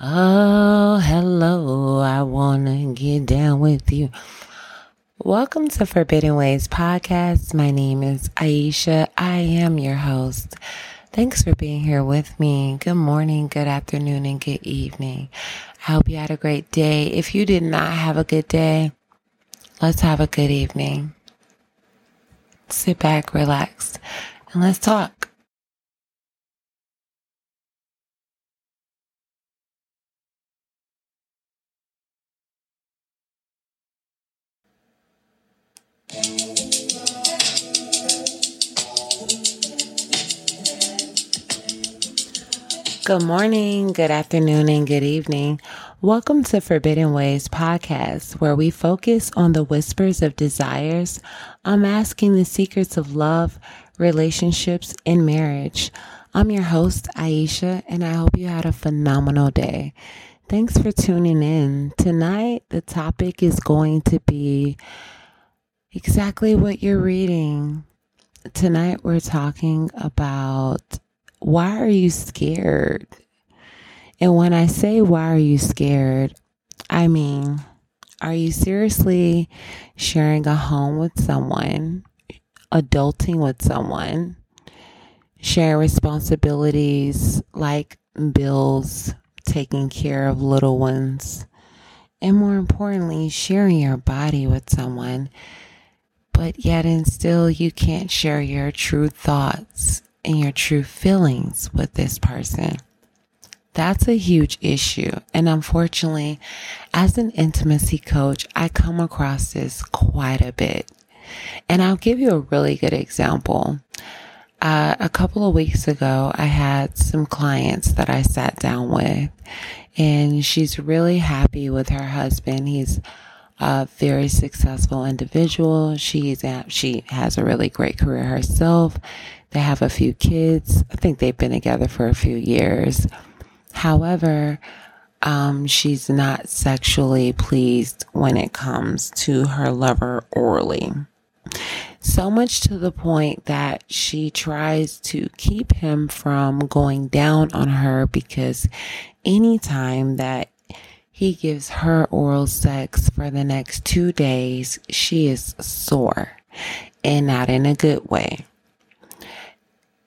Oh, hello. I want to get down with you. Welcome to Forbidden Wayz podcast. My name is Aisha. I am your host. Thanks for being here with me. Good morning, good afternoon, and good evening. I hope you had a great day. If you did not have a good day, let's have a good evening. Sit back, relax, and let's talk. Good morning, good afternoon, and good evening. Welcome to Forbidden Wayz podcast, where we focus on the whispers of desires, unmasking the secrets of love, relationships, and marriage. I'm your host, Aisha, and I hope you had a phenomenal day. Thanks for tuning in. Tonight, the topic is going to be exactly what you're reading. Tonight, we're talking about why are you scared? And when I say, why are you scared? I mean, are you seriously sharing a home with someone, adulting with someone, sharing responsibilities like bills, taking care of little ones, and more importantly, sharing your body with someone, but yet and still you can't share your true thoughts and your true feelings with this person. That's a huge issue. And unfortunately, as an intimacy coach, I come across this quite a bit. And I'll give you a really good example. Uh, a couple of weeks ago, I had some clients that I sat down with, and she's really happy with her husband. He's a very successful individual. She's at, she has a really great career herself. They have a few kids. I think they've been together for a few years. However, um, she's not sexually pleased when it comes to her lover orally. So much to the point that she tries to keep him from going down on her because anytime that he gives her oral sex for the next two days, she is sore and not in a good way.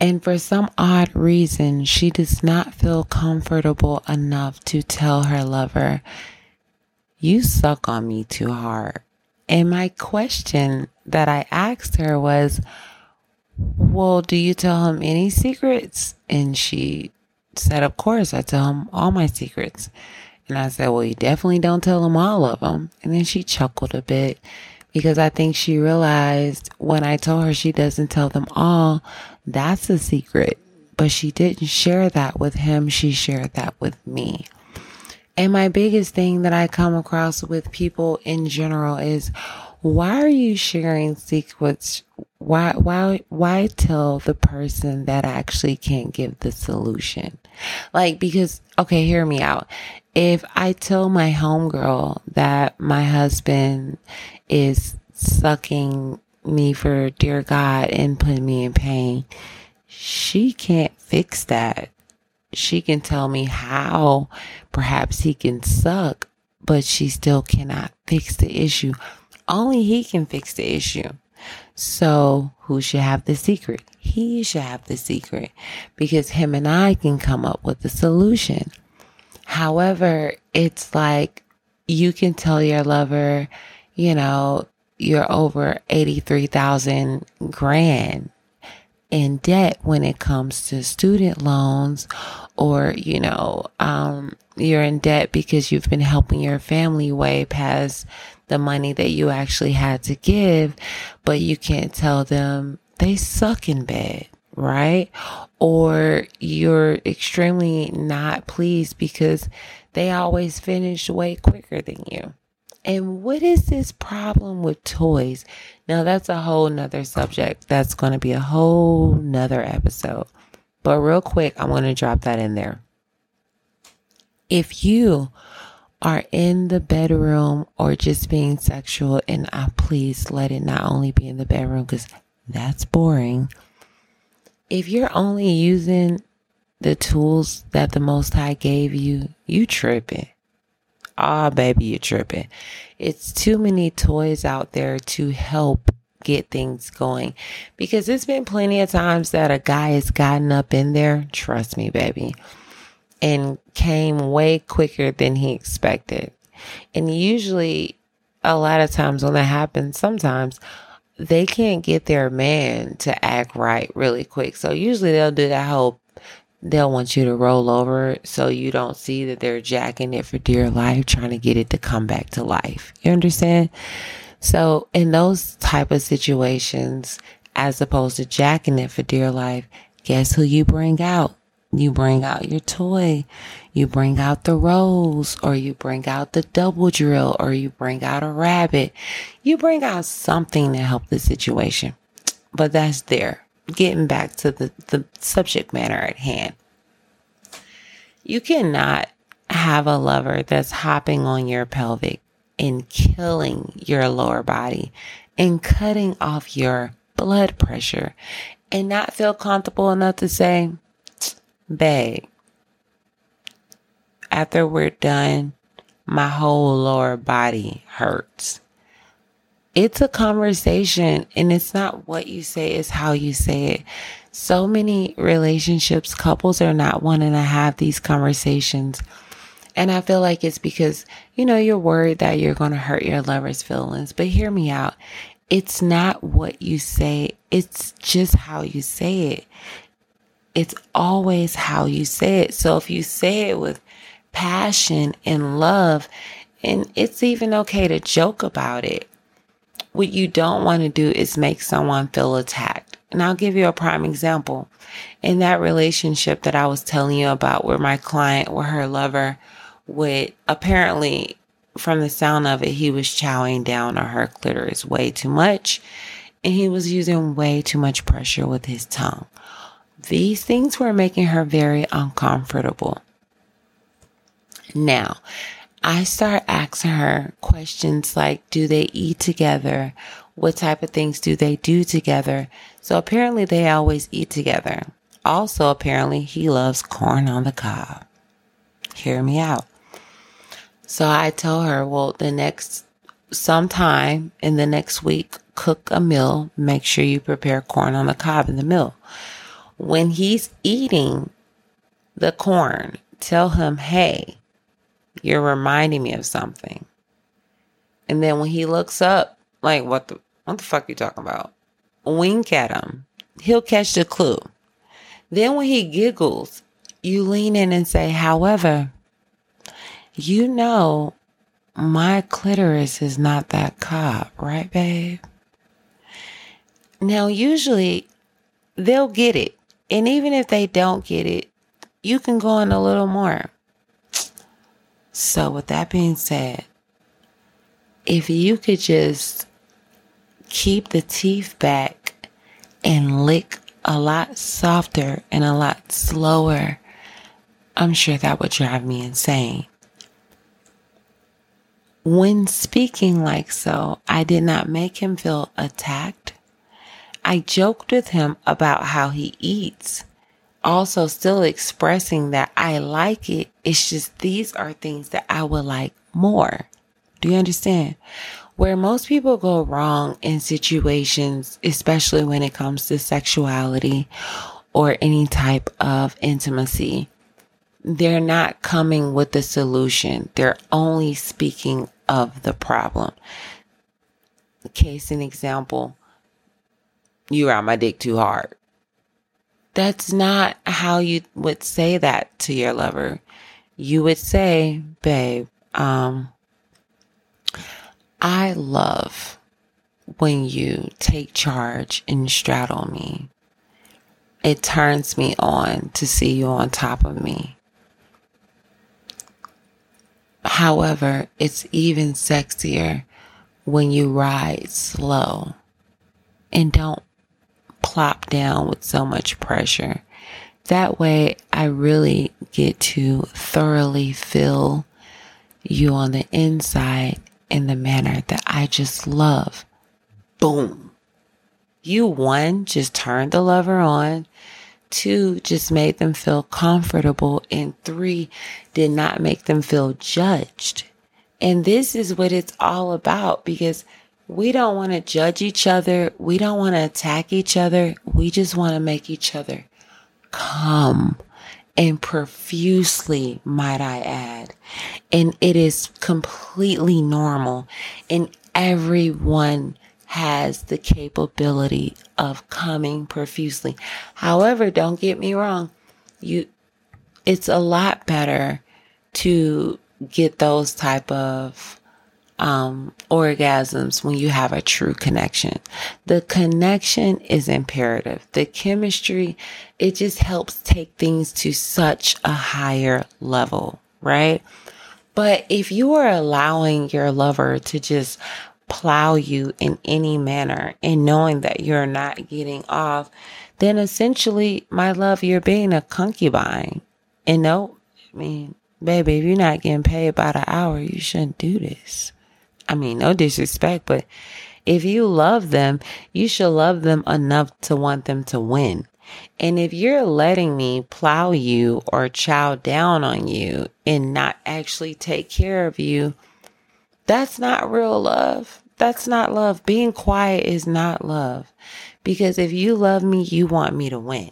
And for some odd reason, she does not feel comfortable enough to tell her lover, You suck on me too hard. And my question that I asked her was, Well, do you tell him any secrets? And she said, Of course, I tell him all my secrets. And I said, Well, you definitely don't tell them all of them. And then she chuckled a bit because I think she realized when I told her she doesn't tell them all, that's a secret. But she didn't share that with him. She shared that with me. And my biggest thing that I come across with people in general is why are you sharing secrets? Why, why, why tell the person that actually can't give the solution? Like, because, okay, hear me out. If I tell my homegirl that my husband is sucking me for dear God and putting me in pain, she can't fix that. She can tell me how perhaps he can suck, but she still cannot fix the issue. Only he can fix the issue. So who should have the secret? He should have the secret because him and I can come up with the solution. However, it's like you can tell your lover, you know, you're over 83,000 grand in debt when it comes to student loans or, you know, um, you're in debt because you've been helping your family way past the money that you actually had to give, but you can't tell them they suck in bed, right? Or you're extremely not pleased because they always finish way quicker than you. And what is this problem with toys? Now that's a whole nother subject. That's going to be a whole nother episode. But real quick, I'm going to drop that in there. If you are in the bedroom or just being sexual, and I please let it not only be in the bedroom because that's boring. If you're only using the tools that the Most High gave you, you tripping. Ah, oh, baby, you tripping. It's too many toys out there to help get things going because it's been plenty of times that a guy has gotten up in there. Trust me, baby and came way quicker than he expected. And usually, a lot of times when that happens, sometimes they can't get their man to act right really quick. So usually they'll do that whole they'll want you to roll over so you don't see that they're jacking it for dear life, trying to get it to come back to life. You understand? So in those type of situations, as opposed to jacking it for dear life, guess who you bring out? You bring out your toy, you bring out the rose, or you bring out the double drill, or you bring out a rabbit. You bring out something to help the situation. But that's there. Getting back to the, the subject matter at hand. You cannot have a lover that's hopping on your pelvic and killing your lower body and cutting off your blood pressure and not feel comfortable enough to say, babe, after we're done, my whole lower body hurts. It's a conversation and it's not what you say, it's how you say it. So many relationships, couples are not wanting to have these conversations. And I feel like it's because, you know, you're worried that you're going to hurt your lover's feelings. But hear me out. It's not what you say. It's just how you say it it's always how you say it. So if you say it with passion and love, and it's even okay to joke about it. What you don't want to do is make someone feel attacked. And I'll give you a prime example. In that relationship that I was telling you about where my client, where her lover would apparently, from the sound of it, he was chowing down on her clitoris way too much. And he was using way too much pressure with his tongue. These things were making her very uncomfortable. Now, I start asking her questions like, do they eat together? What type of things do they do together? So apparently they always eat together. Also, apparently he loves corn on the cob. Hear me out. So I tell her, well, the next sometime in the next week, cook a meal. Make sure you prepare corn on the cob in the meal. When he's eating the corn, tell him, hey, you're reminding me of something. And then when he looks up, like, what the, what the fuck you talking about? Wink at him. He'll catch the clue. Then when he giggles, you lean in and say, however, you know, my clitoris is not that cop, right, babe? Now, usually they'll get it. And even if they don't get it, you can go in a little more. So, with that being said, if you could just keep the teeth back and lick a lot softer and a lot slower, I'm sure that would drive me insane. When speaking like so, I did not make him feel attacked I joked with him about how he eats, also still expressing that I like it. It's just these are things that I would like more. Do you understand? Where most people go wrong in situations, especially when it comes to sexuality or any type of intimacy, they're not coming with the solution. They're only speaking of the problem. Case in example, you ride my dick too hard. That's not how you would say that to your lover. You would say, babe, um, I love when you take charge and straddle me. It turns me on to see you on top of me. However, it's even sexier when you ride slow and don't plop down with so much pressure. That way, I really get to thoroughly feel you on the inside in the manner that I just love. Boom. You one, just turned the lover on, two just made them feel comfortable, and three did not make them feel judged. And this is what it's all about because we don't want to judge each other. We don't want to attack each other. We just want to make each other come and profusely, might I add. And it is completely normal. And everyone has the capability of coming profusely. However, don't get me wrong. You, it's a lot better to get those type of um, orgasms when you have a true connection. The connection is imperative. The chemistry, it just helps take things to such a higher level, right? But if you are allowing your lover to just plow you in any manner and knowing that you're not getting off, then essentially, my love, you're being a concubine. And no, I mean, baby, if you're not getting paid by the hour, you shouldn't do this. I mean, no disrespect, but if you love them, you should love them enough to want them to win. And if you're letting me plow you or chow down on you and not actually take care of you, that's not real love. That's not love. Being quiet is not love. Because if you love me, you want me to win.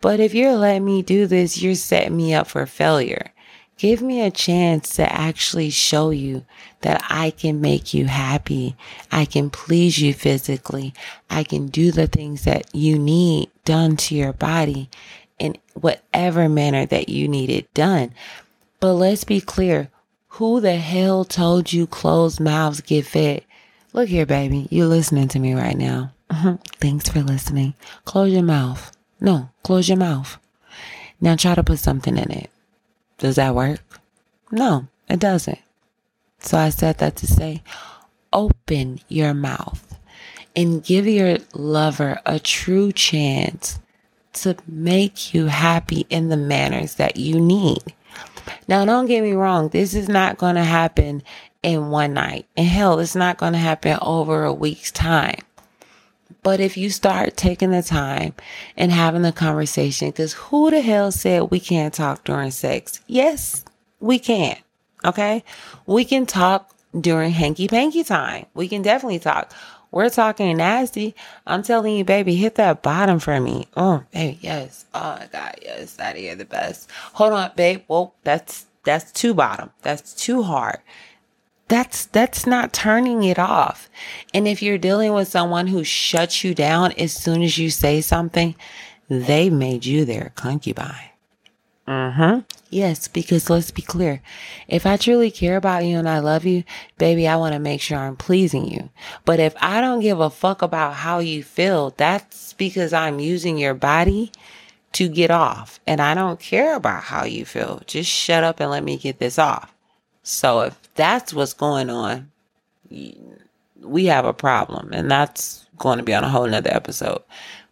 But if you're letting me do this, you're setting me up for failure. Give me a chance to actually show you that I can make you happy. I can please you physically. I can do the things that you need done to your body in whatever manner that you need it done. But let's be clear. Who the hell told you closed mouths get fed? Look here, baby. You're listening to me right now. Mm-hmm. Thanks for listening. Close your mouth. No, close your mouth. Now try to put something in it. Does that work? No, it doesn't. So I said that to say, open your mouth and give your lover a true chance to make you happy in the manners that you need. Now, don't get me wrong. This is not going to happen in one night. And hell, it's not going to happen over a week's time. But if you start taking the time and having the conversation, because who the hell said we can't talk during sex? Yes, we can. Okay. We can talk during hanky panky time. We can definitely talk. We're talking nasty. I'm telling you, baby, hit that bottom for me. Oh, baby, yes. Oh my God, yes. That is the best. Hold on, babe. Well, that's that's too bottom. That's too hard that's that's not turning it off. And if you're dealing with someone who shuts you down as soon as you say something, they made you their concubine. Mm-hmm. Yes, because let's be clear. If I truly care about you and I love you, baby, I want to make sure I'm pleasing you. But if I don't give a fuck about how you feel, that's because I'm using your body to get off. And I don't care about how you feel. Just shut up and let me get this off. So if that's what's going on, we have a problem. And that's going to be on a whole nother episode.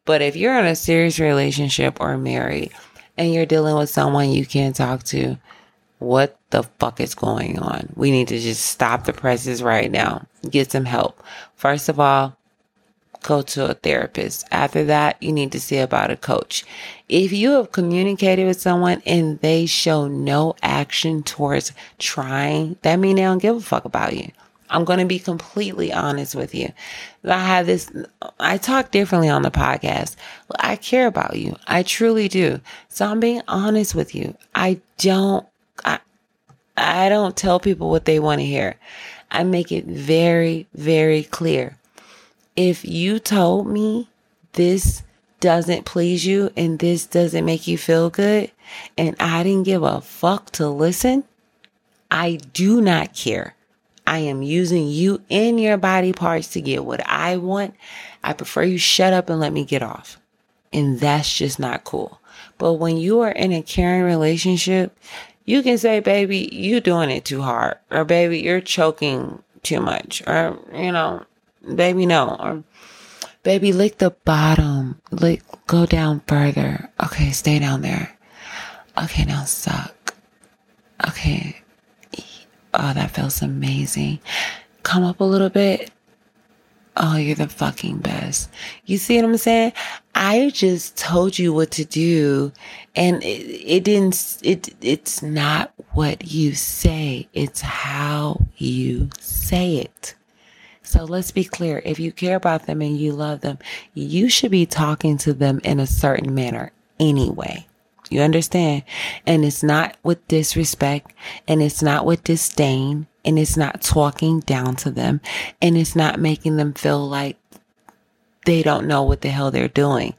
But if you're in a serious relationship or married and you're dealing with someone you can't talk to, what the fuck is going on? We need to just stop the presses right now. Get some help. First of all, go to a therapist. After that, you need to see about a coach. If you have communicated with someone and they show no action towards trying, that means they don't give a fuck about you. I'm going to be completely honest with you. I have this, I talk differently on the podcast. I care about you. I truly do. So I'm being honest with you. I don't, I, I don't tell people what they want to hear. I make it very, very clear if you told me this doesn't please you and this doesn't make you feel good and I didn't give a fuck to listen, I do not care. I am using you and your body parts to get what I want. I prefer you shut up and let me get off. And that's just not cool. But when you are in a caring relationship, you can say, baby, you're doing it too hard. Or baby, you're choking too much. Or, you know, baby, no. Or, baby, lick the bottom. Lick, go down further. Okay, stay down there. Okay, now suck. Okay. Oh, that feels amazing. Come up a little bit. Oh, you're the fucking best. You see what I'm saying? I just told you what to do and it, it didn't, it, it's not what you say. It's how you say it. So let's be clear. If you care about them and you love them, you should be talking to them in a certain manner anyway. You understand? And it's not with disrespect and it's not with disdain and it's not talking down to them and it's not making them feel like they don't know what the hell they're doing.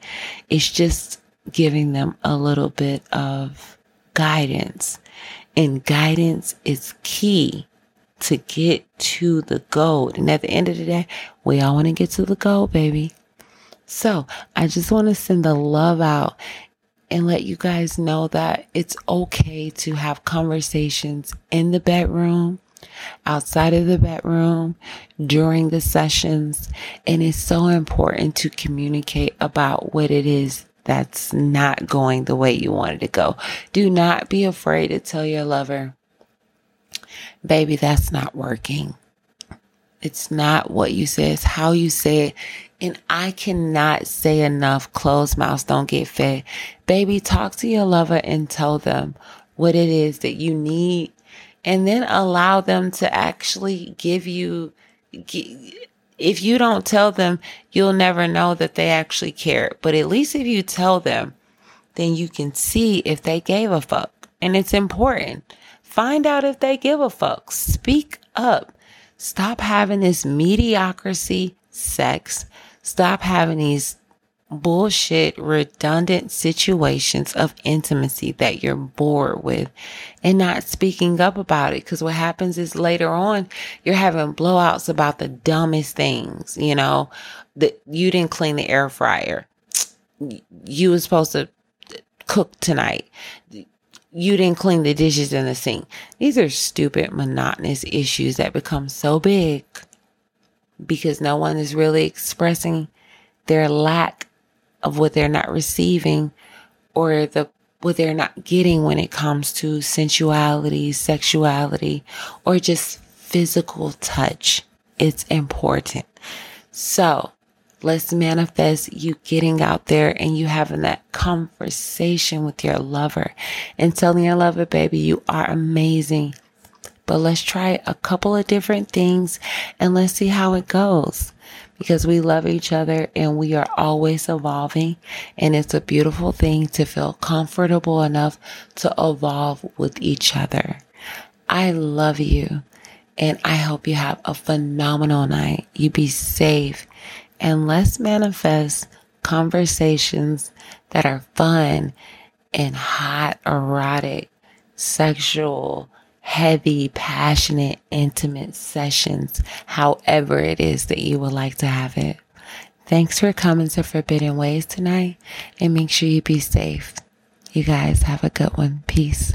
It's just giving them a little bit of guidance. And guidance is key to get to the goal. And at the end of the day, we all want to get to the goal, baby. So I just want to send the love out and let you guys know that it's okay to have conversations in the bedroom, outside of the bedroom, during the sessions. And it's so important to communicate about what it is that's not going the way you wanted to go. Do not be afraid to tell your lover, baby, that's not working. It's not what you say, it's how you say it. And I cannot say enough closed mouths don't get fed. Baby, talk to your lover and tell them what it is that you need and then allow them to actually give you if you don't tell them, you'll never know that they actually care. But at least if you tell them, then you can see if they gave a fuck. And it's important. Find out if they give a fuck. Speak up. Stop having this mediocrity sex. Stop having these bullshit, redundant situations of intimacy that you're bored with and not speaking up about it. Cause what happens is later on, you're having blowouts about the dumbest things, you know, that you didn't clean the air fryer. You were supposed to cook tonight. You didn't clean the dishes in the sink. These are stupid, monotonous issues that become so big because no one is really expressing their lack of what they're not receiving or the what they're not getting when it comes to sensuality, sexuality, or just physical touch. It's important. So let's manifest you getting out there and you having that conversation with your lover and telling your lover, baby, you are amazing. But let's try a couple of different things and let's see how it goes because we love each other and we are always evolving. And it's a beautiful thing to feel comfortable enough to evolve with each other. I love you and I hope you have a phenomenal night. You be safe and let's manifest conversations that are fun and hot, erotic, sexual, heavy, passionate, intimate sessions, however it is that you would like to have it. Thanks for coming to Forbidden Wayz tonight and make sure you be safe. You guys have a good one. Peace.